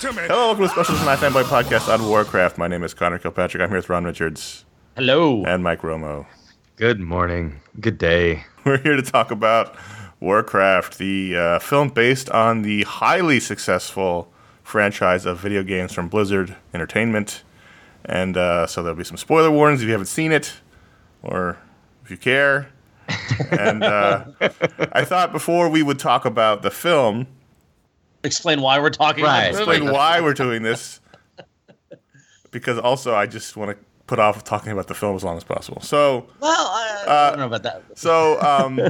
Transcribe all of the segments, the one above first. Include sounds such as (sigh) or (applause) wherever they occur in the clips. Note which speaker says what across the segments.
Speaker 1: To me.
Speaker 2: Hello, welcome to a special edition iFanboy podcast on Warcraft. My name is Conor Kilpatrick. I'm here with Ron Richards
Speaker 3: Hello.
Speaker 2: and Mike Romo.
Speaker 4: Good morning. Good day. (laughs)
Speaker 2: We're here to talk about Warcraft, the uh, film based on the highly successful franchise of video games from Blizzard Entertainment. And uh, so there'll be some spoiler warnings if you haven't seen it or if you care. (laughs) and uh, I thought before we would talk about the film,
Speaker 5: explain why we're talking
Speaker 4: Right.
Speaker 5: about the movie.
Speaker 2: explain why we're doing this. Because also, I just want to put off talking about the film as long as possible. So,
Speaker 5: Well, I,
Speaker 2: Uh,
Speaker 5: I don't know about that.
Speaker 2: So, um,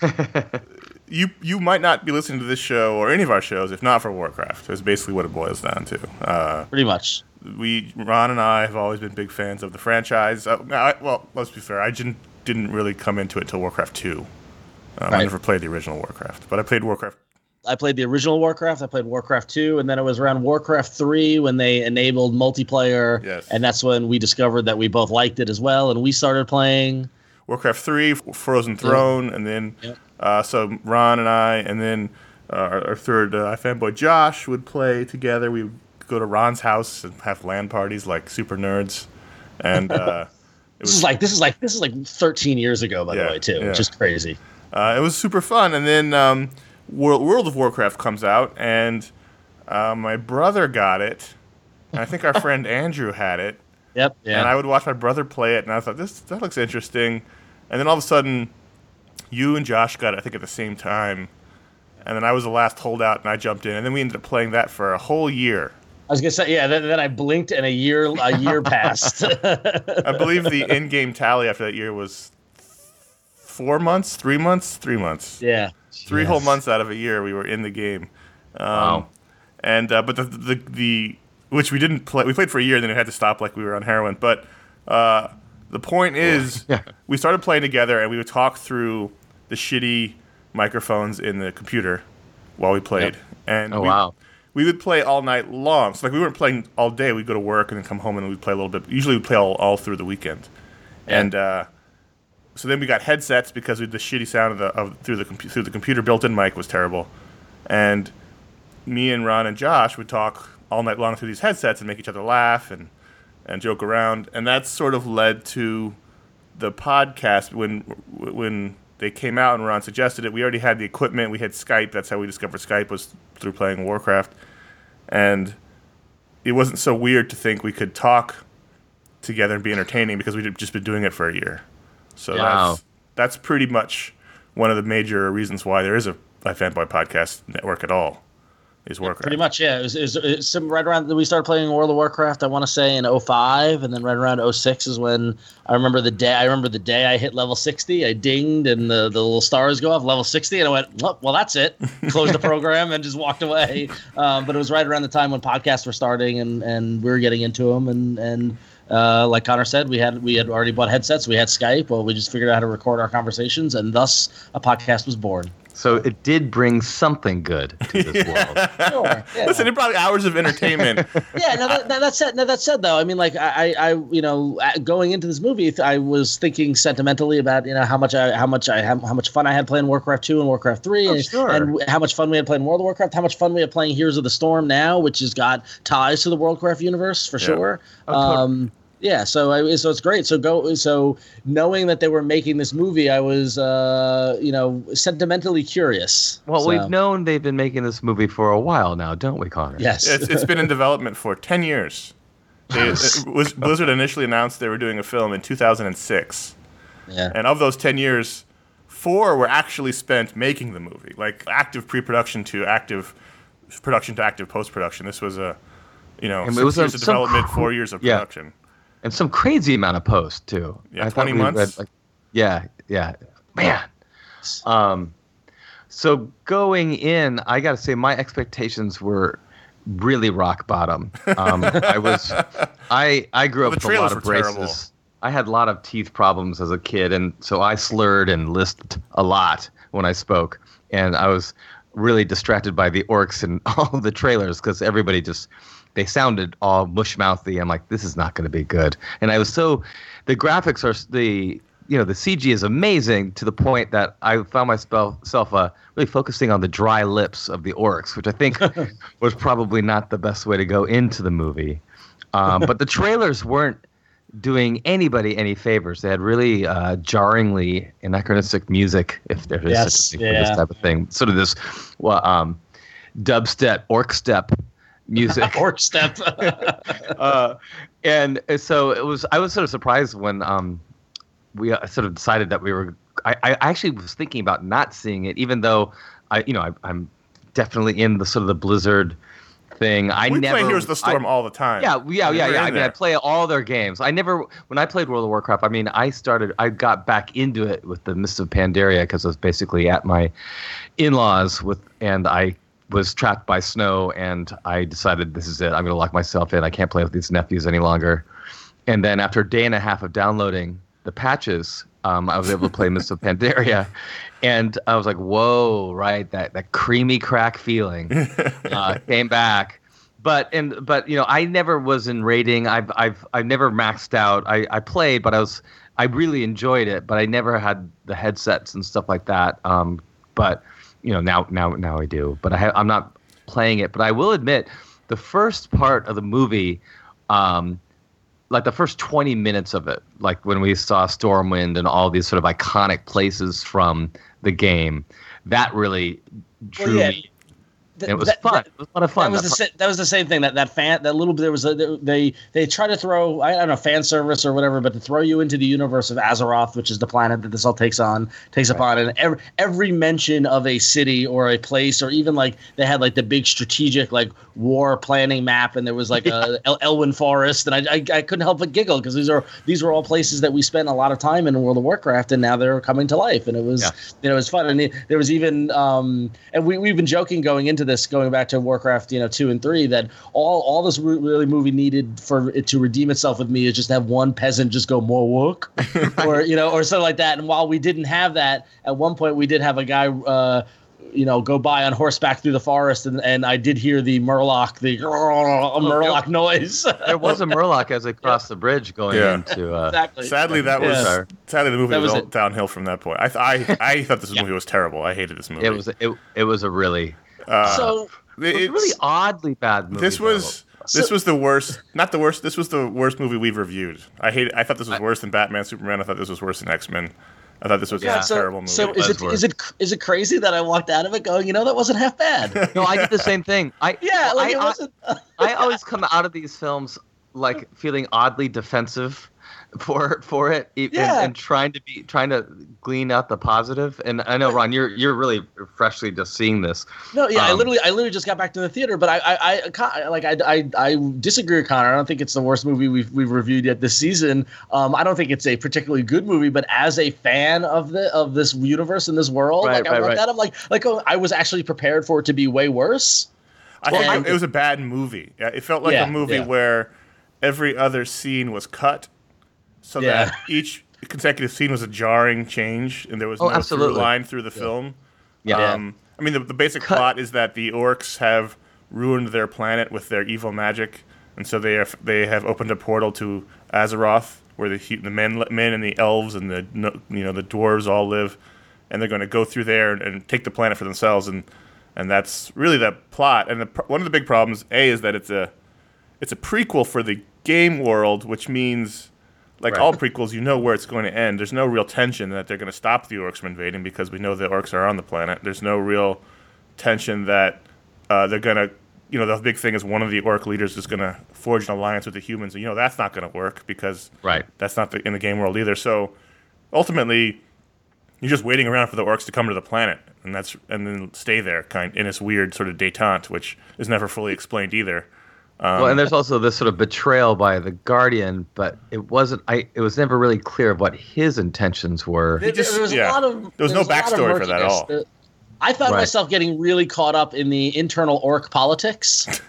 Speaker 2: (laughs) you you might not be listening to this show or any of our shows if not for Warcraft. Is basically what it boils down to. Uh,
Speaker 5: Pretty much.
Speaker 2: we Ron and I have always been big fans of the franchise. Uh, I, well, let's be fair. I didn't didn't really come into it till Warcraft two. Um, I never played the original Warcraft, but I played Warcraft.
Speaker 5: I played the original Warcraft. I played Warcraft 2, and then it was around Warcraft 3 when they enabled multiplayer.
Speaker 2: Yes.
Speaker 5: And that's when we discovered that we both liked it as well, and we started playing.
Speaker 6: Warcraft three, Frozen Throne, and then
Speaker 5: Yep.
Speaker 6: uh, so Ron and I, and then uh, our, our third uh, fanboy Josh would play together. We would go to Ron's house and have LAN parties like super nerds, and uh, (laughs) it
Speaker 5: This
Speaker 6: was
Speaker 5: is like this is like this is like 13 years ago, by
Speaker 6: Yeah,
Speaker 5: the way, too,
Speaker 6: yeah.
Speaker 5: which is crazy.
Speaker 6: uh, it was super fun. And then um, World, World of Warcraft comes out, and uh, my brother got it, and I think our (laughs) friend Andrew had it.
Speaker 5: Yep. Yeah.
Speaker 6: and I would watch my brother play it, and I thought this that looks interesting. And then all of a sudden, you and Josh got it, I think, at the same time, and then I was the last holdout, and I jumped in, and then we ended up playing that for a whole year.
Speaker 5: I was gonna say, yeah. Then, then I blinked, and a year a year (laughs) passed.
Speaker 6: I believe the (laughs) in-game tally after that year was four months, three months, three months,
Speaker 5: yeah.
Speaker 6: Three whole months out of a year we were in the game. Um,
Speaker 4: Wow.
Speaker 6: And uh, but the, the the which we didn't play. We played for a year, and then it had to stop like we were on heroin. But uh, the point is, (laughs) we started playing together, and we would talk through the shitty microphones in the computer while we played. And
Speaker 4: Oh
Speaker 6: we,
Speaker 4: wow.
Speaker 6: we would play all night long. So like we weren't playing all day. We'd go to work and then come home and we'd play a little bit. Usually we'd play all, all through the weekend. And uh, so then we got headsets because we, the shitty sound of the of through the through the computer built-in mic was terrible. And me and Ron and Josh would talk all night long through these headsets and make each other laugh and and joke around. And that sort of led to the podcast when when they came out and Ron suggested it. We already had the equipment. We had Skype. That's how we discovered Skype was through playing Warcraft. And it wasn't so weird to think we could talk together and be entertaining because we'd just been doing it for a year. So
Speaker 4: Wow.
Speaker 6: that's that's pretty much one of the major reasons why there is a, a fanboy podcast network at all. Is Warcraft.
Speaker 5: Pretty much, yeah. It was, it was, it was some right around we started playing World of Warcraft. I want to say in 05, and then right around 06 is when I remember the day. I remember the day I hit level 60. I dinged, and the, the little stars go off level 60, and I went, well, well that's it. (laughs) Closed the program and just walked away. Um, but it was right around the time when podcasts were starting, and and we were getting into them, and and. Uh, like Conor said, we had we had already bought headsets. We had Skype. Well, we just figured out how to record our conversations, and thus a podcast was born.
Speaker 4: So it did bring something good to this (laughs) world.
Speaker 5: Sure. Yeah.
Speaker 6: Listen, it brought hours of entertainment. (laughs)
Speaker 5: yeah, no, that, that, that said, no, that said though, I mean, like I, I, I, you know, uh, going into this movie, I was thinking sentimentally about you know how much I, how much I, how, how much fun I had playing Warcraft two and Warcraft three,
Speaker 4: Oh,
Speaker 5: and,
Speaker 4: sure.
Speaker 5: and how much fun we had playing World of Warcraft, how much fun we had playing Heroes of the Storm now, which has got ties to the Warcraft universe for sure.
Speaker 4: Oh, totally.
Speaker 5: um, yeah, so I, so it's great. So go. So knowing that they were making this movie, I was, uh, you know, sentimentally curious.
Speaker 4: Well,
Speaker 5: So,
Speaker 4: we've known they've been making this movie for a while now, don't we, Conor?
Speaker 5: Yes.
Speaker 6: it's, it's been in development for 10 years. They, it was, Blizzard initially announced they were doing a film in 2006.
Speaker 5: yeah.
Speaker 6: And of those 10 years, four were actually spent making the movie, like active pre production to active production to active post production. This was a, you know,
Speaker 4: And it
Speaker 6: six
Speaker 4: was a-
Speaker 6: years of development,
Speaker 4: cr-
Speaker 6: four years of
Speaker 4: yeah.
Speaker 6: production.
Speaker 4: And some crazy amount of post too.
Speaker 6: Yeah,
Speaker 4: thought
Speaker 6: 20
Speaker 4: we read,
Speaker 6: months?
Speaker 4: like, yeah, yeah, man. Um, so going in, I got to say my expectations were really rock bottom. Um, I was, (laughs) I I grew
Speaker 6: Well,
Speaker 4: up with a lot of braces.
Speaker 6: terrible.
Speaker 4: I had a lot of teeth problems as a kid, and so I slurred and lisped a lot when I spoke, and I was really distracted by the orcs and (laughs) all the trailers because everybody just they sounded all mush mouthy. I'm like, this is not going to be good. And I was so, the graphics are the you know the CG is amazing to the point that I found myself uh, really focusing on the dry lips of the orcs, which I think (laughs) was probably not the best way to go into the movie. Um, but the trailers weren't doing anybody any favors. They had really uh, jarringly anachronistic music, if there is
Speaker 5: Yes,
Speaker 4: such a thing for this type of thing. Sort of this, well, um, dubstep, orc step music. (laughs)
Speaker 5: or step. (laughs)
Speaker 4: uh, and so it was. I was sort of surprised when um, we uh, sort of decided that we were. I, I actually was thinking about not seeing it, even though I, you know, I, I'm definitely in the sort of the Blizzard thing. I
Speaker 6: we
Speaker 4: never
Speaker 6: play Heroes of the Storm
Speaker 4: I-
Speaker 6: all the time.
Speaker 4: yeah, yeah, yeah, yeah.
Speaker 6: in
Speaker 4: I mean, I play all their games. I never, when I played World of Warcraft, I mean, I started, I got back into it with the Mists of Pandaria because I was basically at my in-laws with, and I was trapped by snow, and I decided this is it. I'm going to lock myself in. I can't play with these nephews any longer. And then after a day and a half of downloading the patches, um, I was able to play (laughs) Mists of Pandaria, and I was like, "Whoa!" Right, that that creamy crack feeling (laughs) uh, came back. But and but you know, I never was in raiding. I've I've I've never maxed out. I, I played, but I was I really enjoyed it, but I never had the headsets and stuff like that. Um, but you know, now now now I do. But I ha- I'm not playing it. But I will admit, the first part of the movie, um, like the first 20 minutes of it, like when we saw Stormwind and all these sort of iconic places from the game, that really drew
Speaker 5: yeah.
Speaker 4: me.
Speaker 5: Th-
Speaker 4: It was
Speaker 5: that-
Speaker 4: fun.
Speaker 5: that-
Speaker 4: it was a lot of fun.
Speaker 5: That was the that was the same thing. That that fan that little bit there was a they they try to throw I don't know fan service or whatever, but to throw you into the universe of Azeroth, which is the planet that this all takes on takes upon, and every every mention of a city or a place or even like they had like the big strategic like war planning map, and there was like (laughs) a El- Elwynn Forest, and I, I I couldn't help but giggle because these are these were all places that we spent a lot of time in World of Warcraft, and now they're coming to life, and it was
Speaker 4: Yeah.
Speaker 5: you know it was fun, and it, there was even um and we we've been joking going into this, going back to Warcraft, you know, two and three, that all all this re- really movie needed for it to redeem itself with me is just have one peasant just go more work, (laughs) or you know, or something like that. And while we didn't have that, at one point we did have a guy. Uh, you know, go by on horseback through the forest, and, and I did hear the Murloc, the (laughs) Murloc noise. (laughs)
Speaker 4: there was a Murloc as they crossed the bridge going
Speaker 6: Yeah.
Speaker 4: into. Uh,
Speaker 5: exactly.
Speaker 6: Sadly, that was
Speaker 4: Yeah.
Speaker 6: sadly the movie
Speaker 5: That
Speaker 6: was,
Speaker 5: was
Speaker 6: all downhill from that point. I th- I I thought this movie was terrible. I hated this movie.
Speaker 4: it was it, it was a really
Speaker 6: Uh,
Speaker 5: so
Speaker 4: it was
Speaker 6: it's-
Speaker 4: really oddly bad movie.
Speaker 6: This
Speaker 4: though.
Speaker 6: was this was the worst. Not the worst. This was the worst movie we've reviewed. I hate. I thought this was worse than Batman, Superman. I thought this was worse than X Men. I thought this was
Speaker 4: Yeah,
Speaker 6: a
Speaker 5: so,
Speaker 6: terrible movie.
Speaker 5: so is it
Speaker 4: Buzzword.
Speaker 5: is it is it crazy that I walked out of it going, you know, that wasn't half bad. (laughs)
Speaker 4: no, I did the same thing. I (laughs)
Speaker 5: yeah, like
Speaker 4: I,
Speaker 5: it wasn't. (laughs)
Speaker 4: I always come out of these films like feeling oddly defensive for for it e- and, and trying to be trying to glean out the. And I know Ron, you're you're really freshly just seeing this.
Speaker 5: No, yeah, I
Speaker 4: Um,
Speaker 5: literally, I literally just got back to the theater, but I, I, I like, I, I, I disagree with Conor. I don't think it's the worst movie we've we've reviewed yet this season. Um, I don't think it's a particularly good movie, but as a fan of the of this universe and this world,
Speaker 4: Right,
Speaker 5: like I
Speaker 4: right,
Speaker 5: looked
Speaker 4: right.
Speaker 5: at him like, like oh, I was actually prepared for it to be way worse.
Speaker 6: I think
Speaker 5: Well,
Speaker 6: it, it was a bad movie. Yeah, It felt like
Speaker 5: Yeah,
Speaker 6: a movie
Speaker 5: yeah.
Speaker 6: where every other scene was cut, so
Speaker 5: Yeah.
Speaker 6: that each consecutive scene was a jarring change, and there was
Speaker 4: Oh,
Speaker 6: no
Speaker 4: absolutely.
Speaker 6: through line through the film.
Speaker 4: Yeah.
Speaker 6: Um, I mean, the, the basic
Speaker 4: Cut-
Speaker 6: plot is that the orcs have ruined their planet with their evil magic, and so they have they have opened a portal to Azeroth, where the the men men and the elves and the you know the dwarves all live, and they're going to go through there and, and take the planet for themselves, and and that's really the plot. And the, one of the big problems, a, is that it's a it's a prequel for the game world, which means like
Speaker 4: Right.
Speaker 6: all prequels, you know where it's going to end. There's no real tension that they're going to stop the orcs from invading because we know the orcs are on the planet. There's no real tension that uh, they're going to, you know, the big thing is one of the orc leaders is going to forge an alliance with the humans. And, you know, that's not going to work because
Speaker 4: Right.
Speaker 6: that's not the, in the game world either. So ultimately, you're just waiting around for the orcs to come to the planet, and that's and then stay there, kind in this weird sort of détente, which is never fully explained either.
Speaker 4: Well, and um, there's also this sort of betrayal by the Guardian, but it wasn't. I it was never really clear what his intentions were.
Speaker 5: There,
Speaker 6: just-
Speaker 5: there was
Speaker 6: yeah.
Speaker 5: a lot of
Speaker 6: There was no
Speaker 5: a
Speaker 6: backstory for that at all.
Speaker 5: There- I found
Speaker 4: Right.
Speaker 5: myself getting really caught up in the internal orc politics. (laughs)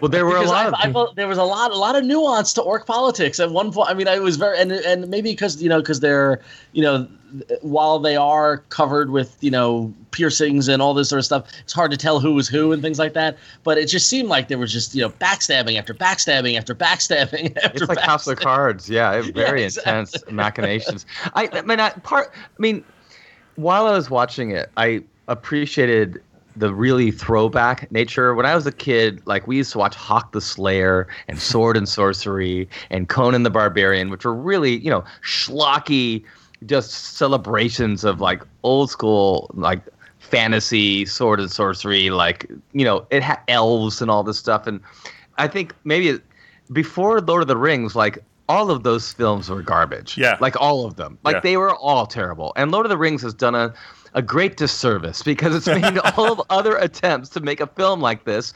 Speaker 4: Well, there were a lot
Speaker 5: I,
Speaker 4: of
Speaker 5: I felt there was a lot, a lot of nuance to orc politics at one point. I mean, I was very, and and maybe because you know, because they're, you know, while they are covered with you know piercings and all this sort of stuff, it's hard to tell who was who and things like that. But it just seemed like there was just you know backstabbing after backstabbing after backstabbing (laughs) after.
Speaker 4: It's like House of. Cards, yeah, (laughs) very
Speaker 5: Yeah, exactly.
Speaker 4: intense machinations. I, I mean, I, part. I mean, while I was watching it, I appreciated the really throwback nature. When I was a kid, like we used to watch Hawk the Slayer and Sword and Sorcery and Conan the Barbarian, which were really, you know, schlocky, just celebrations of like old school, like fantasy, sword and sorcery. Like, you know, it had elves and all this stuff. And I think maybe before Lord of the Rings, like all of those films were garbage.
Speaker 6: Yeah.
Speaker 4: Like all of them. Like
Speaker 6: Yeah.
Speaker 4: they were all terrible. And Lord of the Rings has done a, a great disservice because it's made (laughs) all of other attempts to make a film like this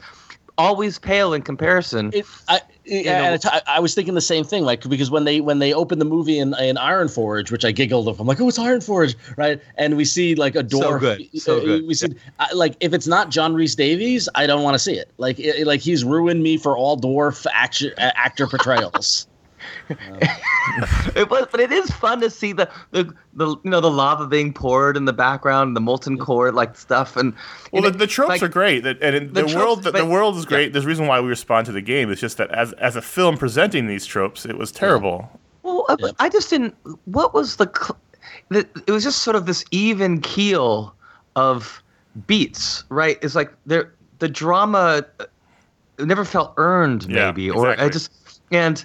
Speaker 4: always pale in comparison.
Speaker 5: It, I, it, and it's, I, I was thinking the same thing, like because when they when they opened the movie in, in Ironforge, which I giggled of, I'm like, oh, it's Ironforge, right? And we see like a dwarf.
Speaker 4: good, so
Speaker 5: uh,
Speaker 4: good,
Speaker 5: We see I, like if it's not John Rhys-Davies, I don't want to see it. Like it, like he's ruined me for all dwarf action, uh, actor portrayals. (laughs)
Speaker 4: it was, but it is fun to see the, the the you know the lava being poured in the background, the molten core like stuff, and
Speaker 6: Well,
Speaker 4: and
Speaker 6: the, the tropes
Speaker 4: like-
Speaker 6: are great. That and in
Speaker 4: The
Speaker 6: the,
Speaker 4: tropes-
Speaker 6: world, the, the
Speaker 4: but-
Speaker 6: world is great. There's a reason why we respond to the game. It's just that as as a film presenting these tropes, it was terrible.
Speaker 4: Well, uh,
Speaker 5: Yep.
Speaker 4: I just didn't. What was the, cl- the? It was just sort of this even keel of beats, right? It's like there the drama uh, never felt earned,
Speaker 6: Yeah,
Speaker 4: maybe, or I just and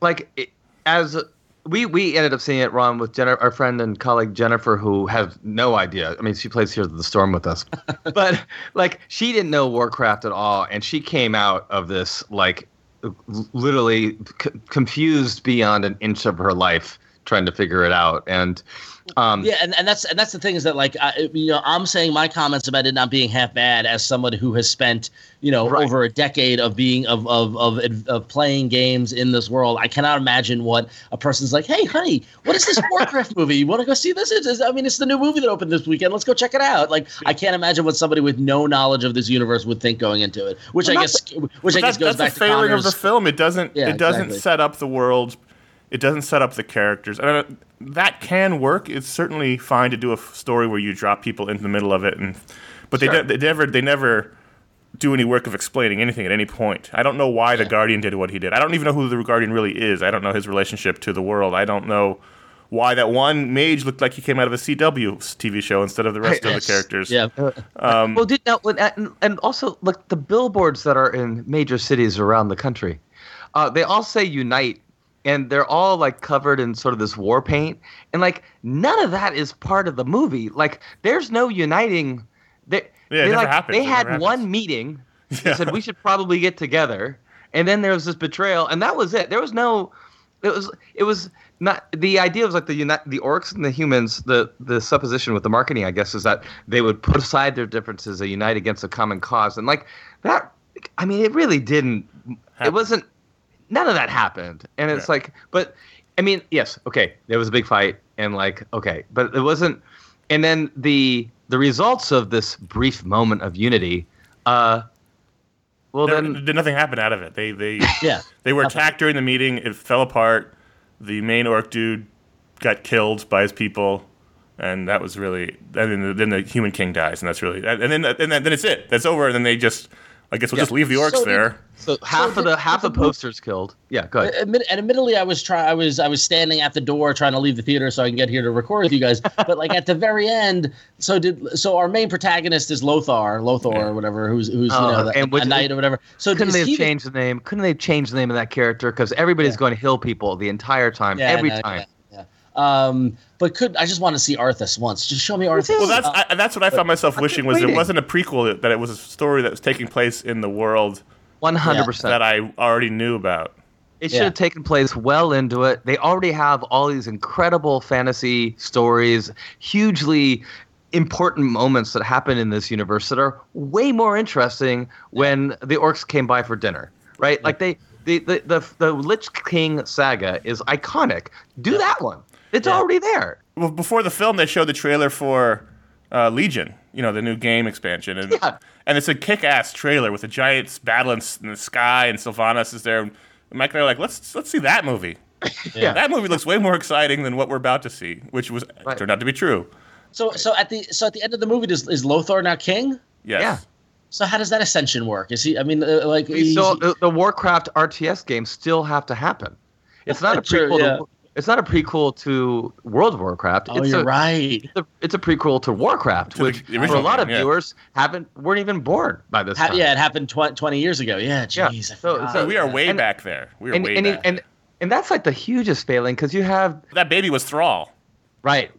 Speaker 4: like it, as we we ended up seeing it, Ron, with Jennifer, our friend and colleague Jennifer, who has no idea. I mean, she plays Here's the Storm with us, (laughs) but like she didn't know Warcraft at all, and she came out of this like literally c- confused beyond an inch of her life trying to figure it out, and um,
Speaker 5: Yeah, and, and that's and that's the thing is that like I, you know I'm saying my comments about it not being half bad as someone who has spent you know
Speaker 4: Right.
Speaker 5: over a decade of being of, of of of playing games in this world. I cannot imagine what a person's like. Hey, honey, what is this Warcraft (laughs) movie? You want to go see this? It's, it's- I mean, it's the new movie that opened this weekend. Let's go check it out. Like I can't imagine what somebody with no knowledge of this universe would think going into it. Which I
Speaker 4: Well,
Speaker 5: guess which I guess goes
Speaker 6: that's
Speaker 5: back
Speaker 6: the
Speaker 5: to
Speaker 6: failing of the film. It doesn't.
Speaker 5: Yeah,
Speaker 6: it doesn't
Speaker 5: exactly.
Speaker 6: set up the world. It doesn't set up the characters. And uh, that can work. It's certainly fine to do a f- story where you drop people into the middle of it, and but
Speaker 4: Sure.
Speaker 6: they, de- they never they never do any work of explaining anything at any point. I don't know why the Guardian did what he did. I don't even know who the Guardian really is. I don't know his relationship to the world. I don't know why that one mage looked like he came out of a CW TV show instead of the rest of
Speaker 5: Yes.
Speaker 6: the characters.
Speaker 5: Yeah,
Speaker 6: Um,
Speaker 4: well, did now and, and also like the billboards that are in major cities around the country, uh, they all say unite, and they're all like covered in sort of this war paint, and like none of that is part of the movie. Like, there's no uniting. They,
Speaker 6: Yeah,
Speaker 4: they, like,
Speaker 6: happens.
Speaker 4: They had one
Speaker 6: happens.
Speaker 4: meeting.
Speaker 6: Yeah.
Speaker 4: They said we should probably get together, and then there was this betrayal, and that was it. There was no. It was. It was not. The idea was like the uni- the orcs and the humans. The the supposition with the marketing, I guess, is that they would put aside their differences and unite against a common cause, and like that. I mean, it really didn't. It wasn't. None of that happened, and it's
Speaker 6: Yeah.
Speaker 4: like, but I mean, yes, okay, there was a big fight, and like, okay, but it wasn't. And then the the results of this brief moment of unity. Uh, well,
Speaker 6: there,
Speaker 4: then
Speaker 6: did nothing happen out of it. They they (laughs)
Speaker 5: yeah.
Speaker 6: They were attacked during the meeting. It fell apart. The main orc dude got killed by his people, and that was really. And then the, then the human king dies, and that's really. And then and then, then it's it. That's over. And then they just. I guess we'll
Speaker 4: Yeah.
Speaker 6: just leave the orcs
Speaker 5: So did-
Speaker 6: there.
Speaker 4: so half
Speaker 5: So
Speaker 4: of the
Speaker 5: did-
Speaker 4: half the
Speaker 5: did the mo-
Speaker 4: posters killed. Yeah, go ahead.
Speaker 5: Uh, admit, and admittedly, I was try I was I was standing at the door trying to leave the theater so I can get here to record with you guys. (laughs) but like at the very end, so did so our main protagonist is Lothar, Lothar or whatever, who's who's
Speaker 4: Oh,
Speaker 5: you know the,
Speaker 4: and which-
Speaker 5: a knight or whatever. So
Speaker 4: Couldn't they have
Speaker 5: he the-
Speaker 4: changed the name? Couldn't they have changed the name of that character? Because everybody's
Speaker 5: Yeah.
Speaker 4: going to heal people the entire time,
Speaker 5: Yeah,
Speaker 4: every
Speaker 5: no,
Speaker 4: time.
Speaker 5: Yeah, yeah. Um, but could I just want to see Arthas once? Just show me Arthas.
Speaker 6: Well, that's I, that's what I found myself wishing was it wasn't a prequel. That it was a story that was taking place in the world
Speaker 4: One hundred percent that.
Speaker 6: I already knew about.
Speaker 4: It should
Speaker 5: Yeah.
Speaker 4: have taken place well into it. They already have all these incredible fantasy stories, hugely important moments that happen in this universe that are way more interesting when the orcs came by for dinner, right? Like they, the the the, the Lich King saga is iconic. Do that one. It's
Speaker 5: Yeah.
Speaker 4: already there.
Speaker 6: Well, before the film, they showed the trailer for uh, Legion. You know, the new game expansion, and
Speaker 4: Yeah.
Speaker 6: and it's a kick-ass trailer with the giants battling in, the sky, and Sylvanas is there. And Mike and I are like, let's let's see that movie. (laughs)
Speaker 4: Yeah.
Speaker 6: That movie looks way more exciting than what we're about to see, which was
Speaker 4: Right.
Speaker 6: turned out to be true.
Speaker 5: so so at the so at the end of the movie, does, is Lothar now king?
Speaker 6: Yes.
Speaker 4: Yeah.
Speaker 5: So how does that ascension work? Is he? I mean, uh, like
Speaker 4: So the, the Warcraft RTS games still have to happen. It's not a (laughs)
Speaker 5: Sure,
Speaker 4: prequel.
Speaker 5: yeah.
Speaker 4: to, it's not a prequel to World of Warcraft.
Speaker 5: oh,
Speaker 4: it's
Speaker 5: you're
Speaker 4: a,
Speaker 5: right.
Speaker 4: It's a, it's a prequel to Warcraft,
Speaker 6: the
Speaker 4: which for a
Speaker 6: original
Speaker 4: lot of
Speaker 6: yeah.
Speaker 4: viewers haven't weren't even born by this
Speaker 5: Ha-
Speaker 4: time.
Speaker 5: yeah, it happened tw- 20 years ago. Yeah,
Speaker 4: Yeah.
Speaker 5: jeez. I
Speaker 4: So-
Speaker 5: forgot.
Speaker 4: so
Speaker 6: We are way
Speaker 4: And-
Speaker 6: back there. We are
Speaker 4: and
Speaker 6: way
Speaker 4: and,
Speaker 6: back.
Speaker 4: and and that's like the hugest failing because you have
Speaker 6: that baby was Thrall.
Speaker 4: right.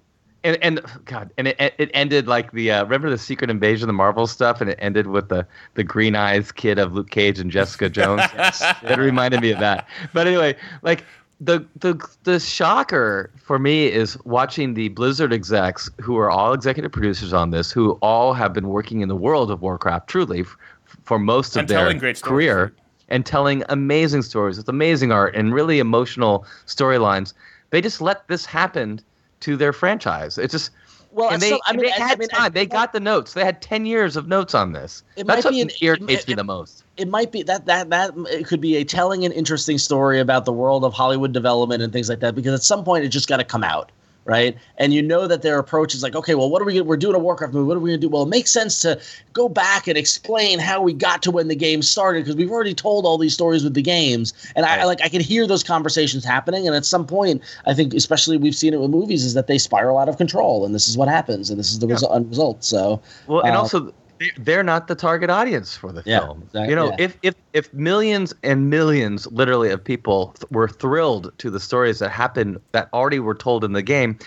Speaker 4: And, and God, and it, it ended like the uh, remember the Secret Invasion, the Marvel stuff, and it ended with the the green eyes kid of Luke Cage and Jessica Jones. (laughs) It reminded me of that. But anyway, like the the the shocker for me is watching the Blizzard execs, who are all executive producers on this, who all have been working in the world of Warcraft truly f- for most of
Speaker 6: And
Speaker 4: their career, and telling amazing stories with amazing art and really emotional storylines. They just let this happen to their franchise. It's just.
Speaker 5: Well,
Speaker 4: and they,
Speaker 5: so- I mean,
Speaker 4: they
Speaker 5: I- I
Speaker 4: had
Speaker 5: mean,
Speaker 4: time.
Speaker 5: I-
Speaker 4: they got the notes. They had ten years of notes on this.
Speaker 5: It
Speaker 4: That's
Speaker 5: might
Speaker 4: what
Speaker 5: be an-
Speaker 4: irritates
Speaker 5: it-
Speaker 4: me
Speaker 5: it-
Speaker 4: the most.
Speaker 5: it might be that that that it could be a telling and interesting story about the world of Hollywood development and things like that. Because at some point, it just got to come out, right? And you know that their approach is like, okay, well, what are we? Gonna, we're doing a Warcraft movie. What are we going to do? Well, it makes sense to go back and explain how we got to when the game started because we've already told all these stories with the games. And I like I can hear those conversations happening. And at some point, I think, especially we've seen it with movies, is that they spiral out of control, and this is what happens, and this is the resu- result. So
Speaker 4: Well, and
Speaker 5: uh,
Speaker 4: also they're not the target audience for the
Speaker 5: Yeah,
Speaker 4: film.
Speaker 5: exact-
Speaker 4: you know,
Speaker 5: yeah.
Speaker 4: if if if millions and millions, literally, of people th- were thrilled to the stories that happened that already were told in the game,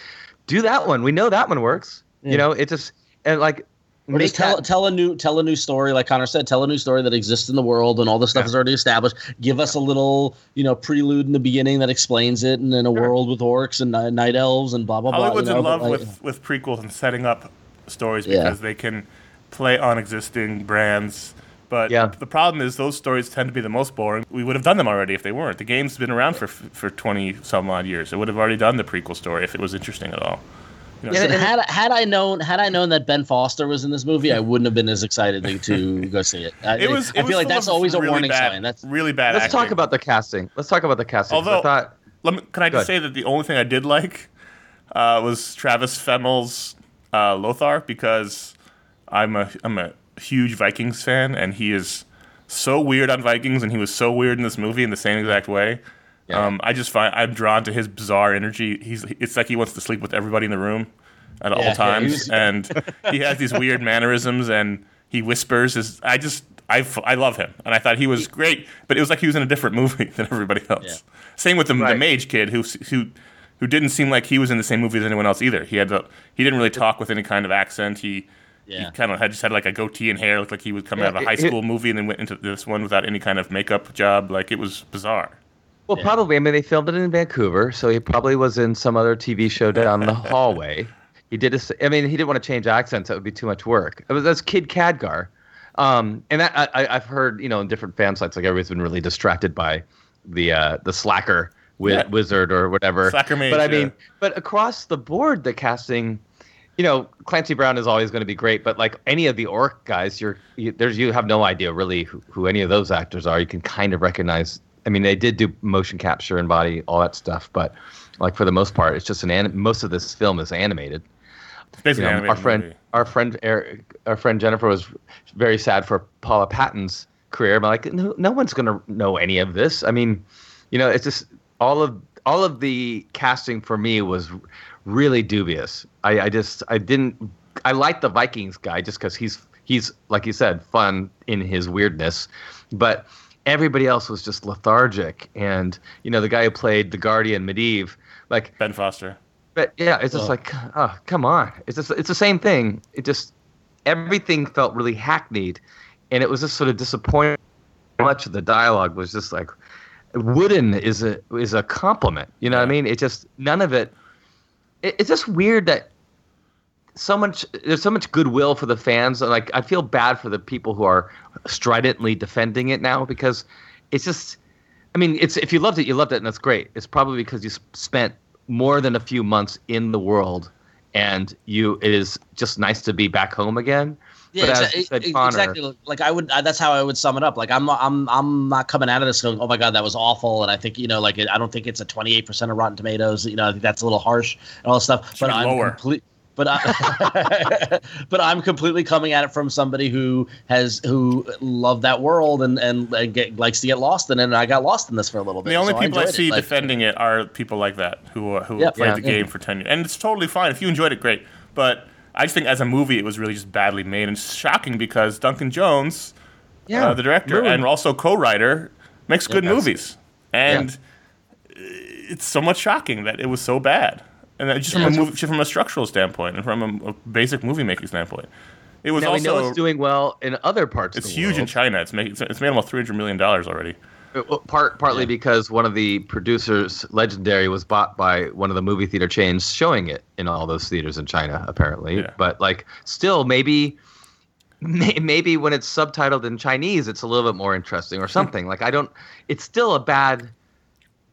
Speaker 4: do that one. We know that one works.
Speaker 5: Yeah.
Speaker 4: You know, it just and like
Speaker 5: Or just
Speaker 4: make
Speaker 5: tell
Speaker 4: that-
Speaker 5: tell a new tell a new story, like Conor said, tell a new story that exists in the world, and all this stuff
Speaker 4: Yeah.
Speaker 5: is already established. Give us a little, you know, prelude in the beginning that explains it, and then a world with orcs and night elves and blah blah blah.
Speaker 6: Hollywood's
Speaker 5: you know,
Speaker 6: in
Speaker 5: but,
Speaker 6: love
Speaker 5: like-
Speaker 6: with, with prequels and setting up stories
Speaker 5: Yeah.
Speaker 6: because they can play on existing brands. But
Speaker 4: Yeah.
Speaker 6: the problem is those stories tend to be the most boring. We would have done them already if they weren't. The game's been around for for twenty some odd years. It would have already done the prequel story if it was interesting at all. You know,
Speaker 4: Yeah,
Speaker 6: so-
Speaker 5: And had had I known had I known that Ben Foster was in this movie, I wouldn't have been as excited to, to (laughs) go see it. I,
Speaker 6: it was. It
Speaker 5: I
Speaker 6: was
Speaker 5: feel like that's
Speaker 6: of
Speaker 5: always a warning
Speaker 6: bad,
Speaker 5: sign. That's
Speaker 6: really bad.
Speaker 4: let's talk about the casting. Let's talk about the casting. 'cause I
Speaker 6: Although-
Speaker 4: thought
Speaker 6: Let me, can I
Speaker 4: Go
Speaker 6: just say that the only thing I did like uh, was Travis Fimmel's uh, Lothar because I'm a I'm a huge Vikings fan and he is so weird on Vikings and he was so weird in this movie in the same exact way.
Speaker 4: Yeah.
Speaker 6: Um, I just find I'm drawn to his bizarre energy. He's it's like he wants to sleep with everybody in the room at
Speaker 5: Yeah,
Speaker 6: all
Speaker 5: yeah,
Speaker 6: times,
Speaker 5: was- (laughs)
Speaker 6: and he has these weird mannerisms and he whispers. His I just I, f- I love him and I thought he was great, but it was like he was in a different (laughs) movie than everybody else.
Speaker 5: Yeah.
Speaker 6: Same with the, the mage kid who who who didn't seem like he was in the same movie as anyone else either. He had the, he didn't really talk with any kind of accent. He
Speaker 5: Yeah.
Speaker 6: he kind of had just had like a goatee and hair, looked like he was coming
Speaker 4: Yeah,
Speaker 6: out of a high
Speaker 4: it-
Speaker 6: school movie, and then went into this one without any kind of makeup job. Like it was bizarre.
Speaker 4: Well,
Speaker 5: Yeah.
Speaker 4: probably. I mean, they filmed it in Vancouver, so he probably was in some other TV show down the (laughs) hallway. He did. His, I mean, he didn't want to change accents; that would be too much work. It was that's Kid Khadgar, um, and that, I, I- I've heard, you know, in different fan sites, like everybody's been really distracted by the uh, the slacker wi-
Speaker 6: Yeah.
Speaker 4: wizard or whatever.
Speaker 6: Slacker mage,
Speaker 4: But I
Speaker 6: yeah.
Speaker 4: mean, but across the board, the casting. You know, Clancy Brown is always going to be great, but like any of the orc guys, you're you, there's you have no idea really who, who any of those actors are. You can kind of recognize. I mean, they did do motion capture and body, all that stuff, but like for the most part, it's just an anim- most of this film is animated.
Speaker 6: It's
Speaker 4: You
Speaker 6: basically
Speaker 4: know,
Speaker 6: an
Speaker 4: our friend,
Speaker 6: movie.
Speaker 4: our friend, Eric, our friend Jennifer was very sad for Paula Patton's career. But like, no, no one's gonna know any of this. I mean, you know, it's just all of all of the casting for me was really dubious. I, I just I didn't I like the Vikings guy just because he's he's like you said fun in his weirdness, but everybody else was just lethargic. And you know, the guy who played the Guardian Medivh, like
Speaker 6: Ben Foster.
Speaker 4: but yeah, it's just
Speaker 5: Ugh.
Speaker 4: like, oh, come on. It's just it's the same thing. It just everything felt really hackneyed, and it was just sort of disappointing. Much of the dialogue was just like wooden is a is a compliment. You know what I mean? It just none of it. It it's just weird that so much there's so much goodwill for the fans. and Like I feel bad for the people who are stridently defending it now because it's just. I mean, it's if you loved it, you loved it, and that's great. It's probably because you spent more than a few months in the world, and you it is just nice to be back home again.
Speaker 5: Yeah,
Speaker 4: But as
Speaker 5: exa-
Speaker 4: you said, Conor-
Speaker 5: exactly. Like I would, I, that's how I would sum it up. Like I'm, I'm, I'm not coming out of this going, "Oh my god, that was awful." And I think you know, like it, I don't think it's a 28 percent of Rotten Tomatoes. You know, I think that's a little harsh and all this stuff.
Speaker 6: Should
Speaker 5: but I'm
Speaker 6: lower.
Speaker 5: complete. But I, (laughs) but I'm completely coming at it from somebody who has who loved that world and and, and get, likes to get lost in it. And I got lost in this for a little bit.
Speaker 6: The only
Speaker 5: so
Speaker 6: people I,
Speaker 5: it.
Speaker 6: see
Speaker 5: Like,
Speaker 6: defending it are people like that who uh, who
Speaker 5: Yep.
Speaker 6: played
Speaker 4: Yeah.
Speaker 6: the game for ten years, and it's totally fine if you enjoyed it. Great, but I just think as a movie, it was really just badly made and shocking because Duncan Jones,
Speaker 4: Yeah,
Speaker 6: uh, the director
Speaker 4: ruined.
Speaker 6: and also co-writer, makes good movies, and it's so much shocking that it was so bad. And just from
Speaker 5: Yeah.
Speaker 6: a movie, just from a structural standpoint and from a, a basic movie making standpoint, it was
Speaker 4: now we know it's doing well in other parts.
Speaker 6: it's
Speaker 4: of the
Speaker 6: huge in. China. It's making it's made almost three hundred million dollars already.
Speaker 4: Uh, Part partly because one of the producers, Legendary, was bought by one of the movie theater chains, showing it in all those theaters in China, apparently.
Speaker 6: Yeah.
Speaker 4: But like, still, maybe, may, maybe when it's subtitled in Chinese, it's a little bit more interesting or something. (laughs) like, I don't. It's still a bad.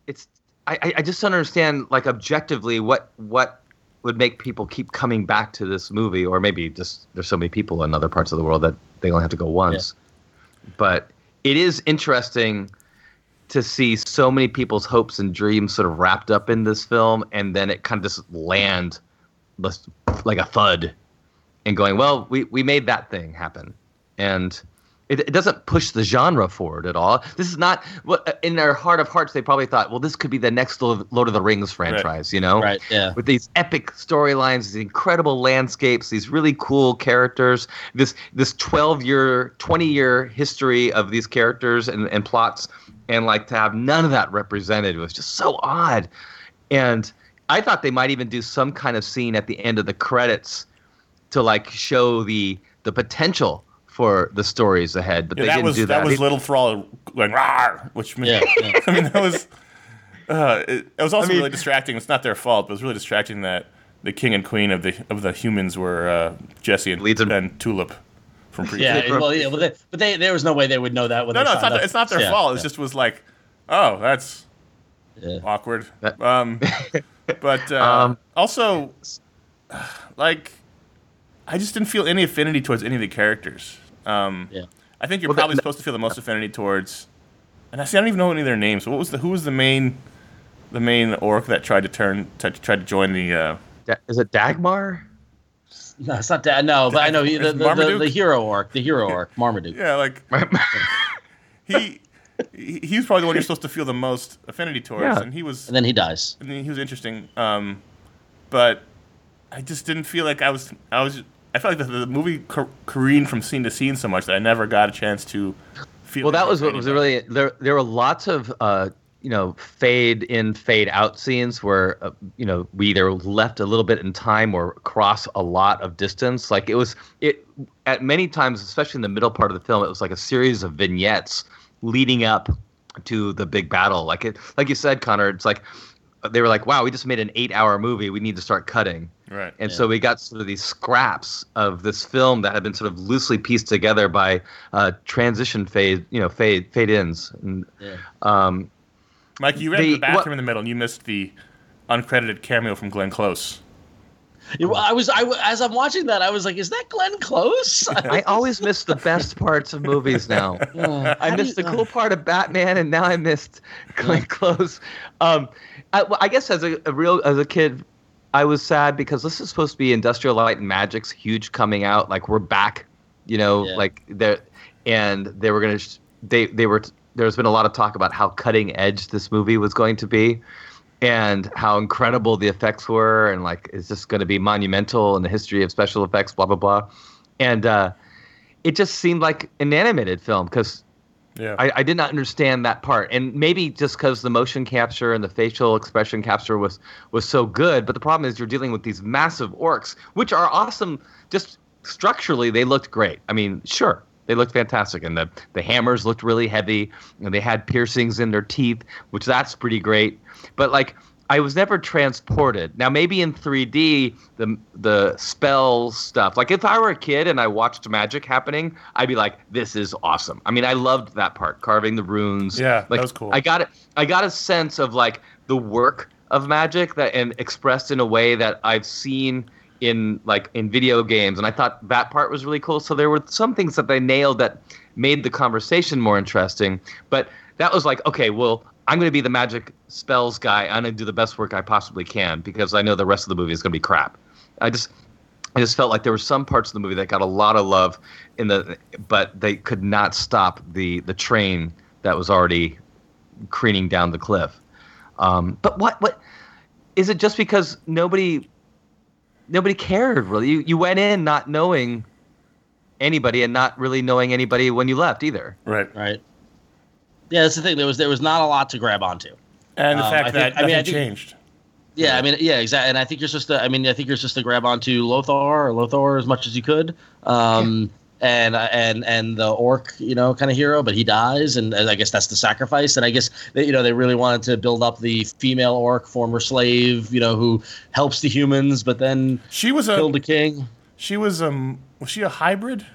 Speaker 4: It's. I. I- just don't understand. Like objectively, what what would make people keep coming back to this movie, or maybe just there's so many people in other parts of the world that they only have to go once. But it is interesting to see so many people's hopes and dreams sort of wrapped up in this film, and then it kind of just land like a thud, and going, well, we we made that thing happen, and it, it doesn't push the genre forward at all. This is not what uh, in their heart of hearts they probably thought, well, this could be the next Lord of the Rings franchise, you know?
Speaker 5: Right, yeah.
Speaker 4: With these epic storylines, these incredible landscapes, these really cool characters, this this twelve year, twenty year history of these characters and, and plots, and like to have none of that represented was just so odd. And I thought they might even do some kind of scene at the end of the credits to like show the the potential for the stories ahead, but
Speaker 6: Yeah,
Speaker 4: they
Speaker 6: that
Speaker 4: didn't
Speaker 6: was
Speaker 4: do that.
Speaker 6: that was Little Thrall going Rawr, which meant,
Speaker 5: Yeah, yeah. (laughs)
Speaker 6: I mean that was uh, it, it was also
Speaker 4: mean-
Speaker 6: really distracting. It's not their fault, but it was really distracting that the king and queen of the of the humans were uh, Jesse and,
Speaker 4: Leads 'em-
Speaker 6: and Tulip from pre.
Speaker 5: Yeah, well, yeah, but, they, but they, there was no way they would know that. When
Speaker 6: no,
Speaker 5: they
Speaker 6: no, it's not.
Speaker 5: up.
Speaker 6: It's not their
Speaker 5: Yeah,
Speaker 6: fault. It
Speaker 5: yeah.
Speaker 6: just was like, oh, that's
Speaker 5: Yeah.
Speaker 6: awkward.
Speaker 4: That-
Speaker 6: Um, (laughs) but uh,
Speaker 4: Um,
Speaker 6: also, (sighs) like, I just didn't feel any affinity towards any of the characters. Um,
Speaker 5: Yeah.
Speaker 6: I think you're
Speaker 4: Well, that-
Speaker 6: probably supposed to feel the most affinity towards, and I see I don't even know any of their names. What was the who was the main, the main orc that tried to turn to, tried to join the? Uh,
Speaker 4: Da- is it Dagmar?
Speaker 5: No, it's not that. No, but I know he, the, the, the, the hero orc, the hero orc, Marmaduke.
Speaker 6: yeah, like he. he- He was probably the one you're supposed to feel the most affinity towards,
Speaker 4: Yeah.
Speaker 6: and he was
Speaker 5: And then he dies.
Speaker 6: I mean, he was interesting. Um, but I just didn't feel like I was. I was. I felt like the, the movie car- careened from scene to scene so much that I never got a chance to feel.
Speaker 4: Well, that was what was really there. There were lots of uh, you know fade in, fade out scenes where uh, you know we either left a little bit in time or cross a lot of distance. Like it was it at many times, especially in the middle part of the film, it was like a series of vignettes leading up to the big battle. Like it, like you said, Conor. It's like they were like, "Wow, we just made an eight-hour movie. We need to start cutting."
Speaker 6: Right.
Speaker 4: And so we got sort of these scraps of this film that had been sort of loosely pieced together by uh, transition fade, you know, fade fade ins. And,
Speaker 5: Yeah.
Speaker 4: um,
Speaker 6: Mike, you ran to
Speaker 4: the-
Speaker 6: the bathroom
Speaker 4: what-
Speaker 6: in the middle, and you missed the uncredited cameo from Glenn Close.
Speaker 5: I was, I as I'm watching that, I was like, "Is that Glenn Close?" (laughs)
Speaker 4: I always miss the best parts of movies now. (laughs) I missed the cool part of Batman, and now I missed Glenn Close. Um, I, well, I guess as a, a real as a kid, I was sad because this is supposed to be Industrial Light and Magic's huge coming out. Like we're back, you know,
Speaker 5: Yeah.
Speaker 4: like they're and they were gonna sh- they they were there's been a lot of talk about how cutting edge this movie was going to be. And how incredible the effects were, and like it's just going to be monumental in the history of special effects, blah blah blah. And uh, it just seemed like an animated film because
Speaker 6: Yeah.
Speaker 4: I, I did not understand that part, and maybe just because the motion capture and the facial expression capture was was so good. But the problem is you're dealing with these massive orcs, which are awesome. Just structurally, they looked great. I mean, sure, they looked fantastic, and the the hammers looked really heavy, and they had piercings in their teeth, which that's pretty great. But like. I was never transported. Now maybe in 3D the the spell stuff. Like if I were a kid and I watched magic happening, I'd be like, "This is awesome." I mean, I loved that part, carving the runes.
Speaker 6: Yeah, that was cool.
Speaker 4: I got it. I got a sense of like the work of magic that and expressed in a way that I've seen in like in video games, and I thought that part was really cool. So there were some things that they nailed that made the conversation more interesting. But that was like, okay, well, I'm going to be the magic spells guy. I'm going to do the best work I possibly can because I know the rest of the movie is going to be crap. I just I just felt like there were some parts of the movie that got a lot of love in the but they could not stop the the train that was already careening down the cliff. Um, but what what is it just because nobody nobody cared really? You you went in not knowing anybody and not really knowing anybody when you left either.
Speaker 6: right.
Speaker 5: right. Yeah, that's the thing. There was there was not a lot to grab onto.
Speaker 6: And the
Speaker 5: Um,
Speaker 6: fact
Speaker 5: I think-
Speaker 6: that
Speaker 5: I mean, I think-
Speaker 6: changed.
Speaker 5: Yeah, I mean, yeah, exactly. And I think you're supposed to. I mean, I think you're supposed to grab onto Lothar or Lothar as much as you could. Um, And and and the orc, you know, kind of hero, but he dies, and, and I guess that's the sacrifice. And I guess that, you know they really wanted to build up the female orc, former slave, you know, who helps the humans, but then
Speaker 6: She was a.
Speaker 5: killed the king.
Speaker 6: She was um. Was she a hybrid?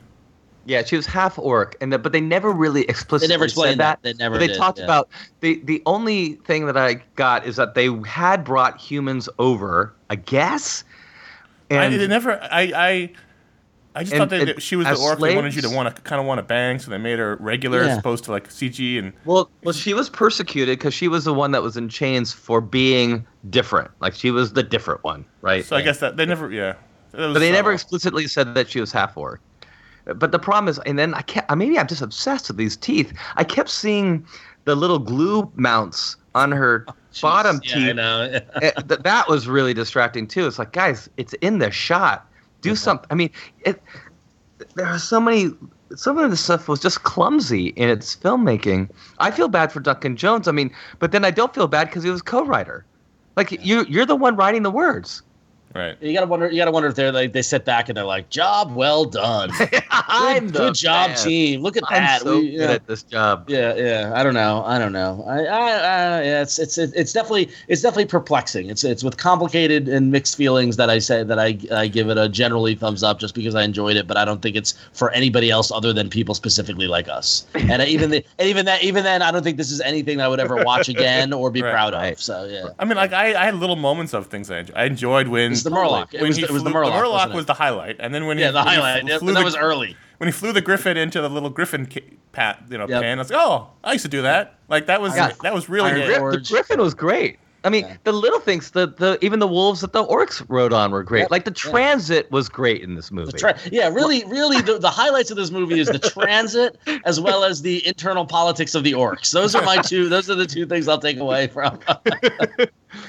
Speaker 4: Yeah, she was half orc, and the, but they never really explicitly
Speaker 5: They never
Speaker 4: said that.
Speaker 5: that. They never
Speaker 4: But they
Speaker 5: did,
Speaker 4: talked
Speaker 5: yeah.
Speaker 4: about the the only thing that I got is that they had brought humans over, I guess.
Speaker 6: I,
Speaker 4: And
Speaker 6: it never. I. I. I just
Speaker 4: And-
Speaker 6: thought that
Speaker 4: and
Speaker 6: she was the orc. They wanted you to want to kind of want to bang, so they made her regular as opposed to like CG. And
Speaker 4: Well, well, she was persecuted because she was the one that was in chains for being different. Like she was the different one, right?
Speaker 6: so I guess that they never, yeah.
Speaker 4: But they never explicitly said that she was half orc. But the problem is, and then I kept, maybe I'm just obsessed with these teeth. I kept seeing the little glue mounts on her oh, bottom
Speaker 5: yeah, I
Speaker 4: teeth.
Speaker 5: know. (laughs)
Speaker 4: Eh, it- that was really distracting too. It's like, guys, it's in the shot. Do something. I mean, it. There are so many. Some of the stuff was just clumsy in its filmmaking. I feel bad for Duncan Jones. I mean, but then I don't feel bad because he was co-writer. Like you, you're the one writing the words.
Speaker 6: Right.
Speaker 5: You gotta wonder. You gotta wonder if they're like they sit back and they're like, "Job well done. (laughs)
Speaker 4: I'm
Speaker 5: Good,
Speaker 4: the
Speaker 5: good job,
Speaker 4: best.
Speaker 5: team. Look at
Speaker 4: I'm
Speaker 5: that.
Speaker 4: so
Speaker 5: We-
Speaker 4: good
Speaker 5: yeah.
Speaker 4: at this job.
Speaker 5: Yeah, yeah. I don't know. I don't know. I, I, I yeah, it's, it's, it's definitely, it's definitely perplexing. It's, it's with complicated and mixed feelings that I say that I, I give it a generally thumbs up just because I enjoyed it, but I don't think it's for anybody else other than people specifically like us. And even, the, (laughs) and even that, even then, I don't think this is anything I would ever watch again or be (laughs)
Speaker 6: Right.
Speaker 5: proud
Speaker 4: Right.
Speaker 5: of. So yeah.
Speaker 6: I mean, like I, I had little moments of things I enjoyed. I enjoyed when
Speaker 5: It's the Murloc. It
Speaker 6: when
Speaker 5: was
Speaker 6: he
Speaker 5: the- it was the
Speaker 6: flew-
Speaker 5: Murloc, wasn't it?
Speaker 6: was the highlight, and then when
Speaker 5: Yeah,
Speaker 6: he,
Speaker 5: the
Speaker 6: when he
Speaker 5: highlight. Yeah,
Speaker 6: flew
Speaker 5: that
Speaker 6: the-
Speaker 5: was early.
Speaker 6: when he flew the griffin into the little griffin ca- pat, you know,
Speaker 5: Yep.
Speaker 6: pan. I was like, oh, I used to do that. Like that was
Speaker 4: Yeah.
Speaker 6: that was really
Speaker 5: Iron
Speaker 6: good.
Speaker 4: Gri- the Griffin was great. I mean,
Speaker 5: Yeah.
Speaker 4: the little things, the, the even the wolves that the orcs rode on were great.
Speaker 5: Yep.
Speaker 4: Like the
Speaker 5: Yeah.
Speaker 4: transit was great in this movie.
Speaker 5: Tra- yeah, really, really, the, the highlights of this movie is the transit as well as the internal politics of the orcs. Those are my two. Those are the two things I'll take away from. (laughs)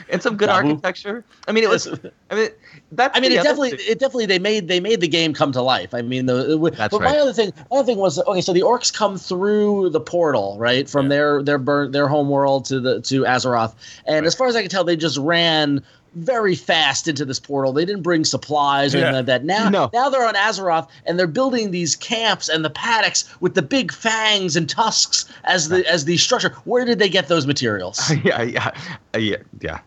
Speaker 4: and some good architecture. I mean, it was. (laughs) I mean, that's.
Speaker 5: I mean, it definitely,
Speaker 4: thing.
Speaker 5: it definitely, they made they made the game come to life. I mean, the
Speaker 4: That's
Speaker 5: but my other thing, my other thing was okay. So the orcs come through the portal, right, from
Speaker 6: Yeah.
Speaker 5: their their burn, their home world to the to Azeroth, and
Speaker 6: Right.
Speaker 5: as far as I can tell, they just ran very fast into this portal. They didn't bring supplies or anything like that. Now,
Speaker 4: No.
Speaker 5: now they're on Azeroth and they're building these camps and the paddocks with the big fangs and tusks as the as the structure. Where did they get those materials? (laughs)
Speaker 4: yeah, yeah, yeah, yeah.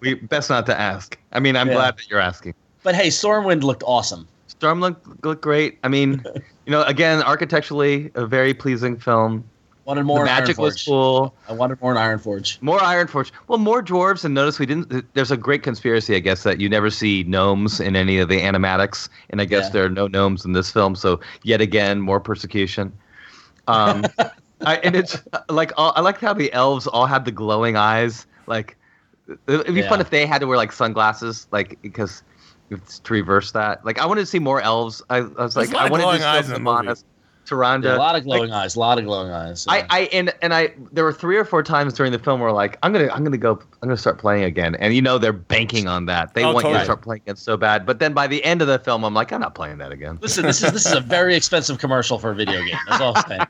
Speaker 4: we best not to ask. I mean, I'm
Speaker 5: Yeah.
Speaker 4: glad that you're asking.
Speaker 5: But hey, Stormwind looked awesome.
Speaker 4: Storm looked, looked great. I mean, (laughs) you know, again, architecturally, a very pleasing film.
Speaker 5: Wanted more
Speaker 4: the magic was
Speaker 5: Ironforge.
Speaker 4: cool.
Speaker 5: I wanted more in Ironforge.
Speaker 4: More Ironforge. Well, more dwarves. And notice we didn't. There's a great conspiracy, I guess, that you never see gnomes in any of the animatics, and I guess
Speaker 5: Yeah.
Speaker 4: there are no gnomes in this film. So yet again, more persecution. Um, (laughs) I, and it's uh, like all, I like how the elves all had the glowing eyes. Like it'd be fun if they had to wear like sunglasses, like because to reverse that. Like I wanted to see more elves. I, I was
Speaker 6: There's
Speaker 4: like, I
Speaker 6: of
Speaker 4: wanted
Speaker 6: glowing
Speaker 4: to
Speaker 6: eyes
Speaker 4: see
Speaker 6: in the movie.
Speaker 4: Sylvanas,
Speaker 5: Yeah, a lot of
Speaker 4: Like,
Speaker 5: glowing eyes. A lot of glowing eyes.
Speaker 4: I,
Speaker 5: yeah.
Speaker 4: I and and I there were three or four times during the film where like I'm gonna I'm gonna go I'm gonna start playing again and you know they're banking on that they
Speaker 6: Oh,
Speaker 4: want you to start playing it so bad but then by the end of the film I'm like I'm not playing that again
Speaker 5: Listen, this is this is a very (laughs) expensive commercial for a video game. That's all I'm saying.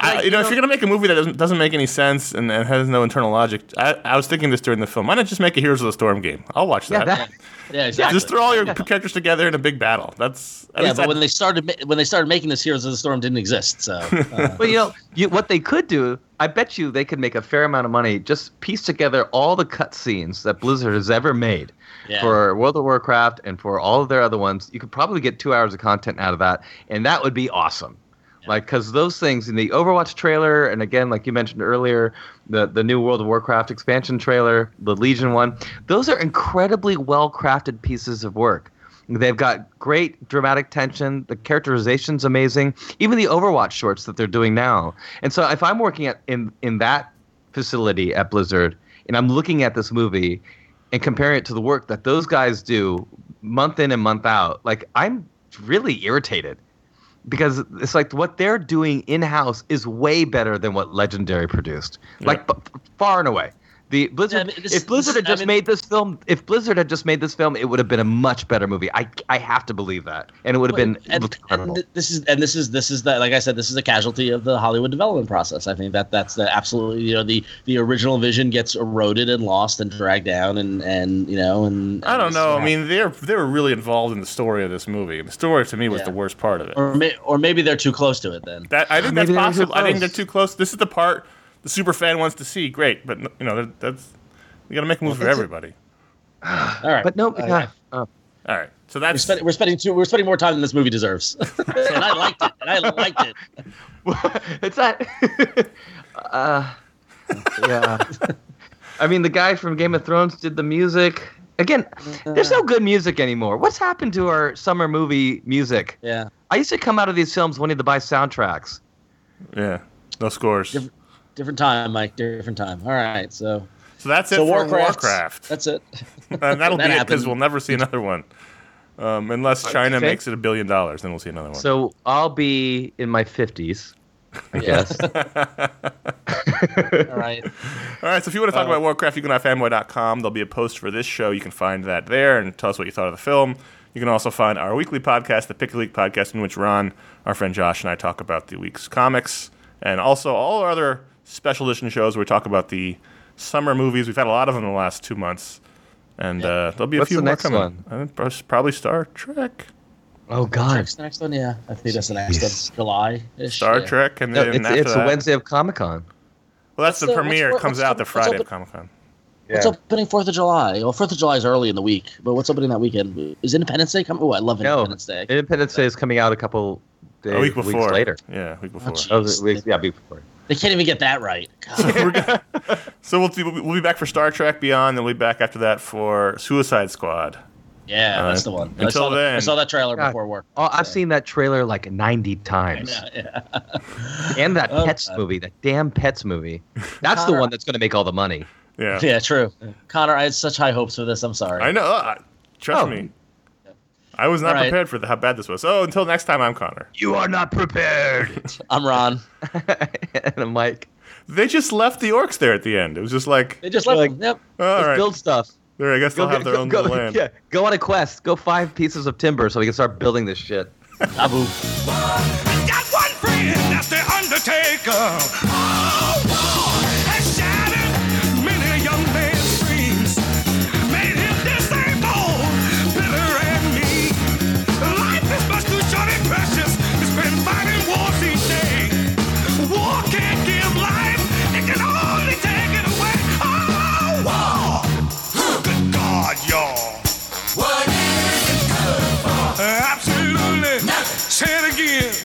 Speaker 6: I,
Speaker 4: like,
Speaker 6: you know, if you're gonna make a movie that doesn't, doesn't make any sense and, and has no internal logic, I, I was thinking this during the film. Why not just make a Heroes of the Storm game? I'll watch
Speaker 4: yeah
Speaker 6: that.
Speaker 4: that,
Speaker 5: Yeah, exactly.
Speaker 6: Just throw all your characters together in a big battle. That's
Speaker 5: yeah, but
Speaker 6: that-
Speaker 5: when they started when they started making this, Heroes of the Storm didn't exist. So uh, (laughs)
Speaker 4: well you know you, what they could do I bet you they could make a fair amount of money just piece together all the cutscenes that Blizzard has ever made
Speaker 5: yeah.
Speaker 4: for World of Warcraft and for all of their other ones, you could probably get two hours of content out of that, and that would be awesome. Like, because those things in the Overwatch trailer, and again, like you mentioned earlier, the the new World of Warcraft expansion trailer, the Legion one, those are incredibly well crafted pieces of work. They've got great dramatic tension. The characterization's amazing. Even the Overwatch shorts that they're doing now. And so, if I'm working at in in that facility at Blizzard, and I'm looking at this movie and comparing it to the work that those guys do month in and month out, like I'm really irritated because it's like what they're doing in house is way better than what Legendary produced, like b- far and away. The Blizzard,
Speaker 5: Yeah, I mean, this-
Speaker 4: if Blizzard
Speaker 5: this-
Speaker 4: had
Speaker 5: I
Speaker 4: just
Speaker 5: mean-
Speaker 4: made this film, if Blizzard had just made this film, it would have been a much better movie. I I have to believe that, and it would have been
Speaker 5: and,
Speaker 4: looked
Speaker 5: and this is and this is this is the like I said, this is a casualty of the Hollywood development process. I think that that's the absolutely you know the the original vision gets eroded and lost and dragged down and and you know and
Speaker 6: I don't
Speaker 5: and
Speaker 6: know. I mean, they're they were really involved in the story of this movie. The story to me was
Speaker 5: Yeah.
Speaker 6: the worst part of it.
Speaker 5: or may, or maybe they're too close to it then.
Speaker 6: That I think
Speaker 4: Maybe
Speaker 6: that's possible. I think they're too close. This is the part the super fan wants to see. Great, but you know that- that's you got to make a movie for everybody. (sighs)
Speaker 5: All right,
Speaker 4: but no,
Speaker 5: Uh,
Speaker 4: yeah, oh.
Speaker 6: All right, so
Speaker 5: We're,
Speaker 6: that's
Speaker 5: spend, we're spending too, we're spending more time than this movie deserves, (laughs) (laughs) and I liked it. And I liked it. (laughs)
Speaker 4: it's not. uh, yeah. I mean, the guy from Game of Thrones did the music. Again, there's no good music anymore. What's happened to our summer movie music?
Speaker 5: Yeah.
Speaker 4: I used to come out of these films wanting to buy soundtracks.
Speaker 6: Yeah. No scores.
Speaker 5: Diff- Different time, Mike. Different time. All right. So,
Speaker 6: So that's it
Speaker 5: so
Speaker 6: for
Speaker 5: Warcraft.
Speaker 6: Warcraft.
Speaker 5: That's it. (laughs)
Speaker 6: and that'll
Speaker 5: That
Speaker 6: be it because we'll never see another one. Um, unless China
Speaker 4: Okay.
Speaker 6: makes it a billion dollars, then we'll see another one.
Speaker 4: So I'll be in my 50s, I guess. (laughs) (laughs)
Speaker 5: All right.
Speaker 6: All right, so if you want to talk
Speaker 5: Uh,
Speaker 6: about Warcraft, you can go to fanboy.com. There'll be a post for this show. You can find that there and tell us what you thought of the film. You can also find our weekly podcast, the Pick of the Week podcast, in which Ron, our friend Josh, and I talk about the week's comics, and also all our other special edition shows where we talk about the summer movies. We've had a lot of them in the last two months, and uh, there'll be a
Speaker 4: What's
Speaker 6: few
Speaker 4: the
Speaker 6: more
Speaker 4: next
Speaker 6: coming.
Speaker 4: one?
Speaker 6: I probably Star Trek,
Speaker 4: oh, God.
Speaker 5: Next, the next one, yeah. I think that's the next
Speaker 4: Jeez.
Speaker 5: one. July.
Speaker 6: Star
Speaker 5: yeah.
Speaker 6: Trek, and
Speaker 4: No,
Speaker 6: then
Speaker 4: it's
Speaker 6: after
Speaker 4: it's
Speaker 6: that,
Speaker 4: a Wednesday of Comic Con.
Speaker 6: Well, that's the,
Speaker 5: What's the-
Speaker 6: premiere. it comes out the
Speaker 5: the-
Speaker 6: Friday
Speaker 5: up
Speaker 6: of Comic Con.
Speaker 5: What's opening Fourth of July? Well, Fourth of July is early in the week, but what's opening that weekend? Is Independence Day coming? Oh, I love
Speaker 4: No,
Speaker 5: Independence Day.
Speaker 4: Independence Day is coming out a couple days,
Speaker 6: A week
Speaker 4: weeks
Speaker 6: before.
Speaker 4: later.
Speaker 6: Yeah, week before.
Speaker 5: gee.
Speaker 4: Oh, week, yeah, week before.
Speaker 5: They can't even get that right. (laughs) God.
Speaker 6: So we'll, we'll be back for Star Trek Beyond, then we'll be back after that for Suicide Squad.
Speaker 5: Yeah,
Speaker 6: All
Speaker 5: that's the one. I
Speaker 6: Until
Speaker 5: saw, the-
Speaker 6: then-
Speaker 5: I saw that trailer
Speaker 4: God.
Speaker 5: before work.
Speaker 4: Oh, I've
Speaker 5: so-
Speaker 4: seen that trailer like 90 times.
Speaker 5: Yeah, yeah. (laughs)
Speaker 4: And that
Speaker 5: Oh,
Speaker 4: Pets
Speaker 5: God.
Speaker 4: movie, that damn Pets movie. That's the one that's going to make all the money.
Speaker 6: Yeah.
Speaker 5: yeah, true. Conor, I had such high hopes for this. I'm sorry.
Speaker 6: I know. Uh, trust
Speaker 4: Oh.
Speaker 6: me. I was not
Speaker 5: All right.
Speaker 6: prepared for the, how bad this was. Oh, until next time, I'm Conor.
Speaker 4: You are not prepared. (laughs)
Speaker 5: I'm Ron. (laughs)
Speaker 4: and I'm like,
Speaker 6: They just left the orcs there at the end. It was just like,
Speaker 5: They just left.
Speaker 4: Like-
Speaker 5: him. Yep.
Speaker 6: all
Speaker 4: let's
Speaker 6: right,
Speaker 4: build stuff.
Speaker 6: there. I guess they'll have their
Speaker 4: go,
Speaker 6: own
Speaker 4: go,
Speaker 6: land. (laughs)
Speaker 4: yeah, go on a quest. Go five pieces of timber so we can start building this shit.
Speaker 5: Abu.
Speaker 1: Got one friend, that's the Undertaker. Uh,